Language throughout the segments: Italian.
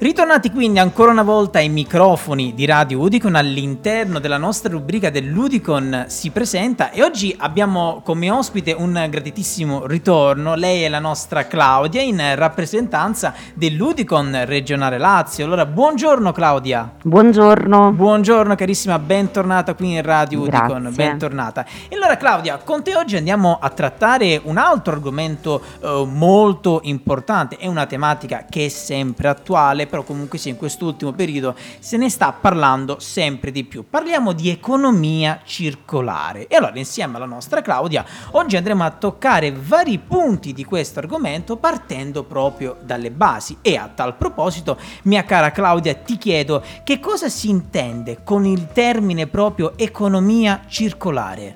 Ritornati quindi ancora una volta ai microfoni di Radio Udicon all'interno della nostra rubrica dell'Udicon si presenta e oggi abbiamo come ospite un gratitissimo ritorno. Lei è la nostra Claudia in rappresentanza dell'Udicon regionale Lazio. Allora, buongiorno Claudia. Buongiorno. Buongiorno carissima, bentornata qui in Radio Udicon, Grazie. bentornata. E allora Claudia, con te oggi andiamo a trattare un altro argomento eh, molto importante, è una tematica che è sempre attuale però comunque sì, in quest'ultimo periodo se ne sta parlando sempre di più. Parliamo di economia circolare. E allora insieme alla nostra Claudia, oggi andremo a toccare vari punti di questo argomento partendo proprio dalle basi. E a tal proposito, mia cara Claudia, ti chiedo che cosa si intende con il termine proprio economia circolare?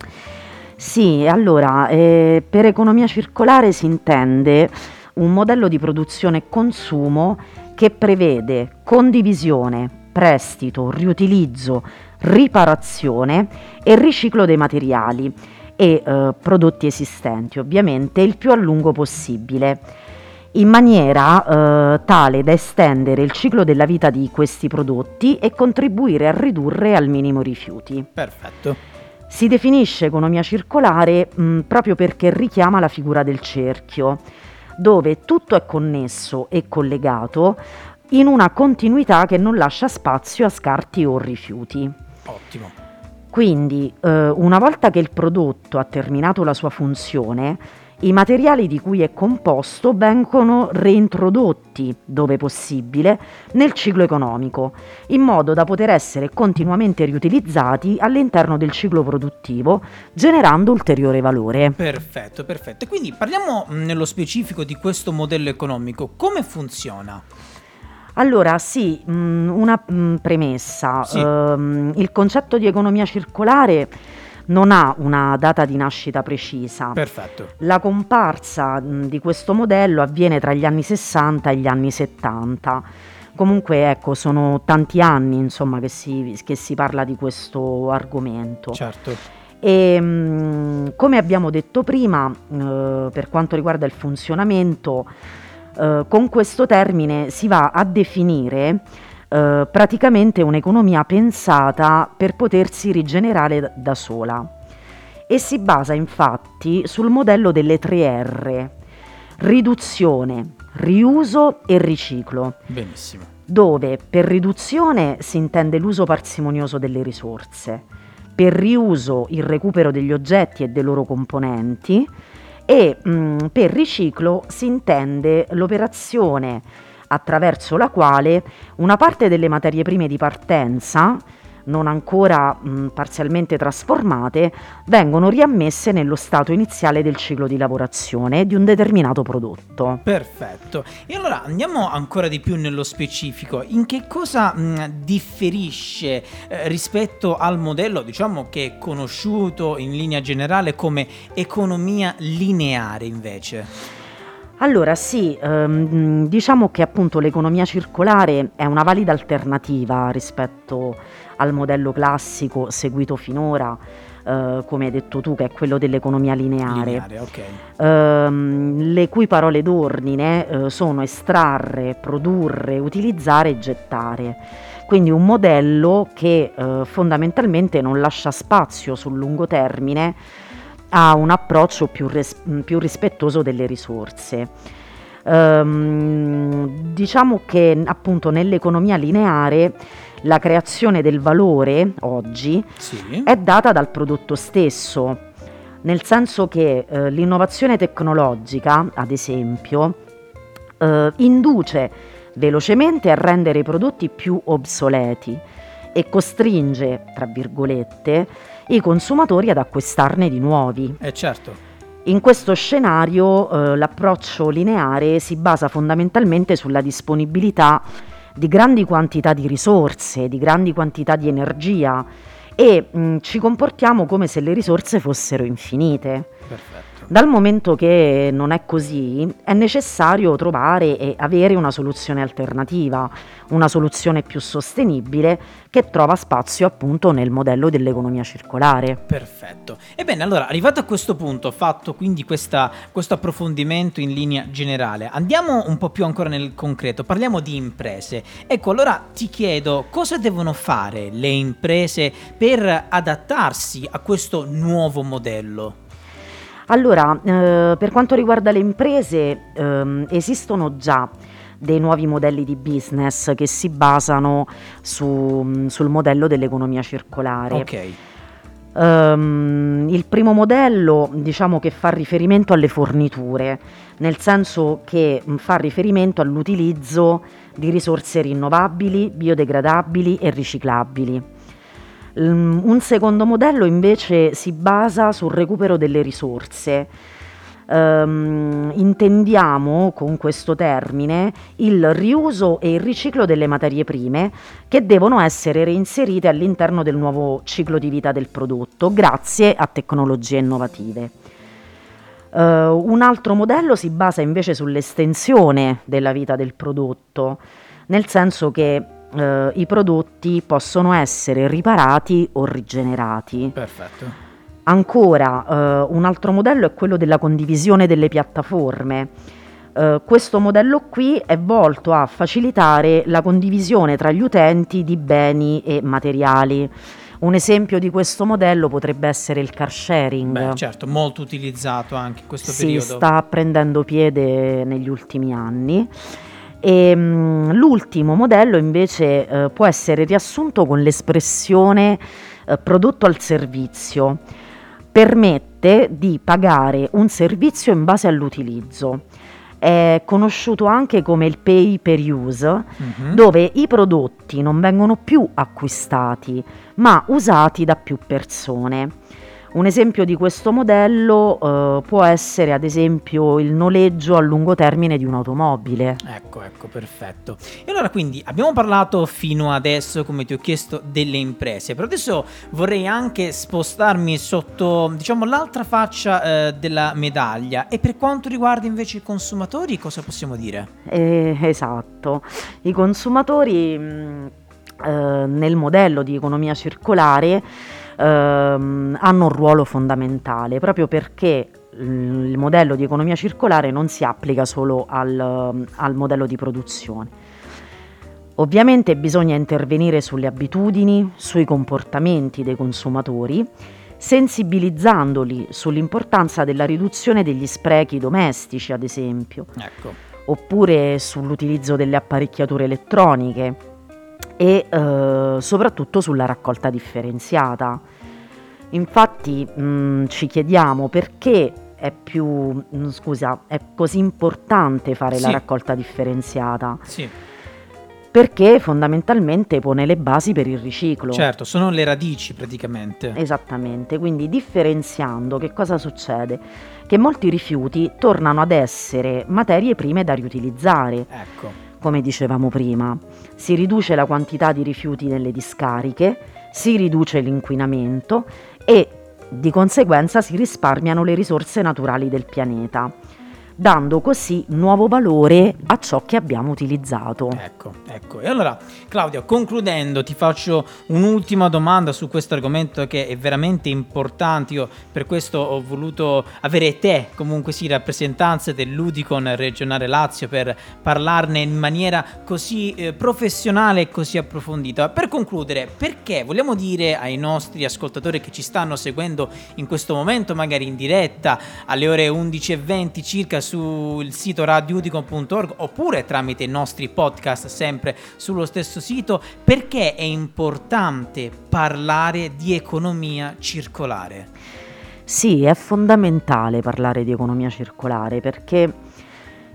Sì, allora, eh, per economia circolare si intende un modello di produzione e consumo che prevede condivisione, prestito, riutilizzo, riparazione e riciclo dei materiali e eh, prodotti esistenti, ovviamente, il più a lungo possibile, in maniera eh, tale da estendere il ciclo della vita di questi prodotti e contribuire a ridurre al minimo i rifiuti. Perfetto. Si definisce economia circolare mh, proprio perché richiama la figura del cerchio, dove tutto è connesso e collegato in una continuità che non lascia spazio a scarti o rifiuti. Ottimo. Quindi, eh, una volta che il prodotto ha terminato la sua funzione, i materiali di cui è composto vengono reintrodotti, dove possibile, nel ciclo economico, in modo da poter essere continuamente riutilizzati all'interno del ciclo produttivo, generando ulteriore valore. Perfetto, perfetto. E quindi parliamo mh, nello specifico di questo modello economico. Come funziona? Allora, sì, mh, una mh, premessa. Sì. Ehm, il concetto di economia circolare non ha una data di nascita precisa. Perfetto. La comparsa mh, di questo modello avviene tra gli anni 60 e gli anni 70. Comunque, ecco, sono tanti anni, insomma, che si, che si parla di questo argomento. Certo. E come abbiamo detto prima, eh, per quanto riguarda il funzionamento, eh, con questo termine si va a definire eh, praticamente un'economia pensata per potersi rigenerare da- sola e si basa infatti sul modello delle tre R, riduzione, riuso e riciclo Benissimo. dove per riduzione si intende l'uso parsimonioso delle risorse, per riuso il recupero degli oggetti e dei loro componenti e mh, per riciclo si intende l'operazione attraverso la quale una parte delle materie prime di partenza, non ancora mh, parzialmente trasformate, vengono riammesse nello stato iniziale del ciclo di lavorazione di un determinato prodotto. Perfetto. E allora andiamo ancora di più nello specifico. In che cosa mh, differisce eh, rispetto al modello, diciamo che è conosciuto in linea generale come economia lineare invece? Allora sì, ehm, diciamo che appunto l'economia circolare è una valida alternativa rispetto al modello classico seguito finora, eh, come hai detto tu, che è quello dell'economia lineare. Lineare, ok. Ehm, le cui parole d'ordine eh, sono estrarre, produrre, utilizzare e gettare. Quindi un modello che eh, fondamentalmente non lascia spazio sul lungo termine a un approccio più, res- più rispettoso delle risorse. Ehm, diciamo che appunto nell'economia lineare la creazione del valore oggi Sì. è data dal prodotto stesso, nel senso che eh, l'innovazione tecnologica, ad esempio, eh, induce velocemente a rendere i prodotti più obsoleti e costringe, tra virgolette, i consumatori ad acquistarne di nuovi. Eh certo. In questo scenario eh, l'approccio lineare si basa fondamentalmente sulla disponibilità di grandi quantità di risorse, di grandi quantità di energia e mh, ci comportiamo come se le risorse fossero infinite. Perfetto. Dal momento che non è così, è necessario trovare e avere una soluzione alternativa, una soluzione più sostenibile che trova spazio appunto nel modello dell'economia circolare. Perfetto. Ebbene, allora, arrivato a questo punto, fatto quindi questa, questo approfondimento in linea generale, andiamo un po' più ancora nel concreto, parliamo di imprese. Ecco, allora ti chiedo cosa devono fare le imprese per adattarsi a questo nuovo modello? Allora, eh, per quanto riguarda le imprese, ehm, esistono già dei nuovi modelli di business che si basano su, sul modello dell'economia circolare. Ok. Um, il primo modello diciamo che fa riferimento alle forniture, nel senso che fa riferimento all'utilizzo di risorse rinnovabili, biodegradabili e riciclabili. Un secondo modello invece si basa sul recupero delle risorse. Um, intendiamo con questo termine il riuso e il riciclo delle materie prime che devono essere reinserite all'interno del nuovo ciclo di vita del prodotto grazie a tecnologie innovative. Uh, un altro modello si basa invece sull'estensione della vita del prodotto, nel senso che eh, i prodotti possono essere riparati o rigenerati. Perfetto. Ancora, eh, un altro modello è quello della condivisione delle piattaforme. Eh, questo modello qui è volto a facilitare la condivisione tra gli utenti di beni e materiali. Un esempio di questo modello potrebbe essere il car sharing. Beh, certo, molto utilizzato anche in questo si periodo. sta prendendo piede negli ultimi anni. E, mh, l'ultimo modello invece eh, può essere riassunto con l'espressione eh, prodotto al servizio. Permette di pagare un servizio in base all'utilizzo. È conosciuto anche come il pay per use, Mhm. dove i prodotti non vengono più acquistati, ma usati da più persone. Un esempio di questo modello eh, può essere ad esempio il noleggio a lungo termine di un'automobile. Ecco, ecco, perfetto. E allora quindi abbiamo parlato fino adesso, come ti ho chiesto, delle imprese, però adesso vorrei anche spostarmi sotto, diciamo, l'altra faccia eh, della medaglia. E per quanto riguarda invece i consumatori, cosa possiamo dire? Eh, esatto, i consumatori mh, eh, nel modello di economia circolare ehm, hanno un ruolo fondamentale proprio perché l- il modello di economia circolare non si applica solo al, al modello di produzione. Ovviamente bisogna intervenire sulle abitudini, sui comportamenti dei consumatori, sensibilizzandoli sull'importanza della riduzione degli sprechi domestici, ad esempio, Ecco. oppure sull'utilizzo delle apparecchiature elettroniche e eh, soprattutto sulla raccolta differenziata. Infatti mh, ci chiediamo perché è più, mh, scusa, è così importante fare la Sì. raccolta differenziata, Sì, perché fondamentalmente pone le basi per il riciclo. certo, sono le radici praticamente. Esattamente, quindi differenziando che cosa succede? Che molti rifiuti tornano ad essere materie prime da riutilizzare, Ecco, come dicevamo prima. Si riduce la quantità di rifiuti nelle discariche, si riduce l'inquinamento e di conseguenza si risparmiano le risorse naturali del pianeta, dando così nuovo valore a ciò che abbiamo utilizzato. ecco, ecco. E allora, Claudia, concludendo, ti faccio un'ultima domanda su questo argomento che è veramente importante. Io per questo ho voluto avere te, comunque sì, rappresentanza dell'Udicon regionale Lazio, per parlarne in maniera così eh, professionale e così approfondita. Per concludere, perché vogliamo dire ai nostri ascoltatori che ci stanno seguendo in questo momento, magari in diretta, alle ore 11.20 circa sul sito radioudicon.org oppure tramite i nostri podcast sempre sullo stesso sito, perché è importante parlare di economia circolare. Sì, è fondamentale parlare di economia circolare perché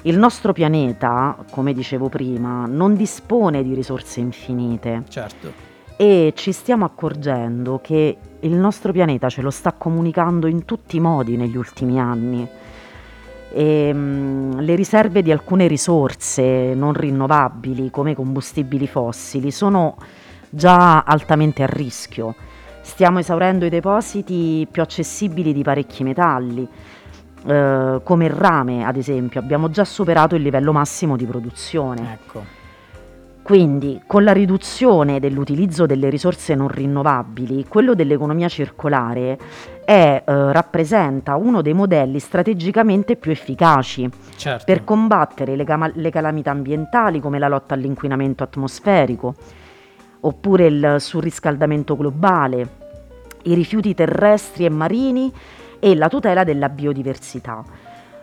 il nostro pianeta, come dicevo prima, non dispone di risorse infinite Certo, e ci stiamo accorgendo che il nostro pianeta ce lo sta comunicando in tutti i modi negli ultimi anni. E, mm, le riserve di alcune risorse non rinnovabili come combustibili fossili sono già altamente a rischio. Stiamo esaurendo i depositi più accessibili di parecchi metalli eh, come il rame, ad esempio, abbiamo già superato il livello massimo di produzione. Ecco. Quindi, con la riduzione dell'utilizzo delle risorse non rinnovabili, quello dell'economia circolare è, eh, rappresenta uno dei modelli strategicamente più efficaci Certo. per combattere le, cama- le calamità ambientali come la lotta all'inquinamento atmosferico, oppure il surriscaldamento globale, i rifiuti terrestri e marini e la tutela della biodiversità,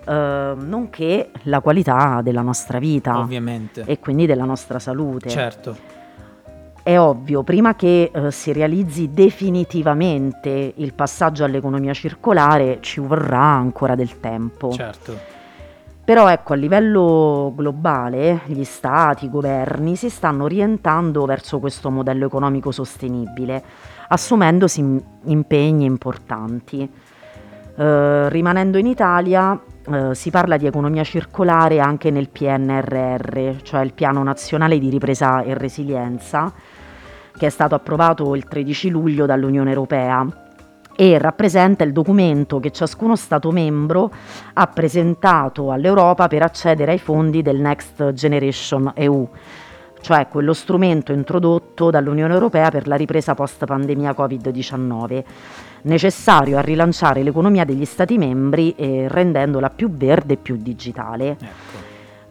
eh, nonché la qualità della nostra vita Ovviamente. e quindi della nostra salute. Certo. È ovvio, prima che eh, si realizzi definitivamente il passaggio all'economia circolare ci vorrà ancora del tempo. Certo. Però ecco, a livello globale gli stati, i governi si stanno orientando verso questo modello economico sostenibile, assumendosi im- impegni importanti. Eh, rimanendo in Italia, eh, si parla di economia circolare anche nel PNRR, cioè il Piano Nazionale di Ripresa e Resilienza, che è stato approvato il 13 luglio dall'Unione Europea e rappresenta il documento che ciascuno Stato membro ha presentato all'Europa per accedere ai fondi del Next Generation EU, cioè quello strumento introdotto dall'Unione Europea per la ripresa post-pandemia Covid-19, necessario a rilanciare l'economia degli Stati membri e rendendola più verde e più digitale. Ecco.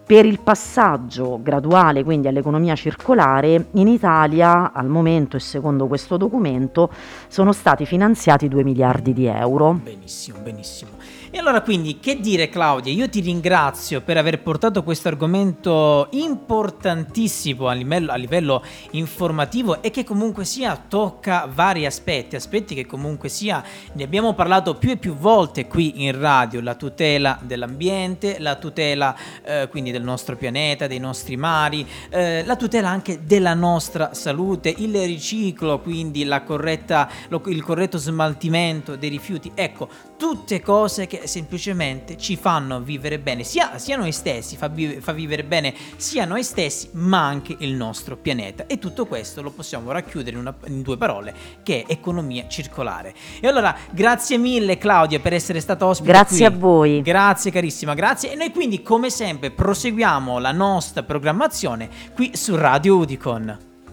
Per il passaggio graduale quindi all'economia circolare, in Italia al momento e secondo questo documento sono stati finanziati 2 miliardi di euro. Benissimo, benissimo. E allora quindi che dire Claudia? Io ti ringrazio per aver portato questo argomento importantissimo a livello, a livello informativo e che comunque sia tocca vari aspetti, aspetti che comunque sia ne abbiamo parlato più e più volte qui in radio, la tutela dell'ambiente, la tutela eh, quindi del nostro pianeta, dei nostri mari, eh, la tutela anche della nostra salute, il riciclo, quindi corretta, lo- il corretto smaltimento dei rifiuti. Ecco, tutte cose che semplicemente ci fanno vivere bene, sia, sia noi stessi, fa, vi- fa vivere bene sia noi stessi, ma anche il nostro pianeta. E tutto questo lo possiamo racchiudere in, una- in due parole, che è economia circolare. E allora, grazie mille Claudia per essere stata ospite Grazie qui. a voi. Grazie carissima, grazie. E noi quindi come sempre proseguiamo la nostra programmazione qui su Radio Udicon.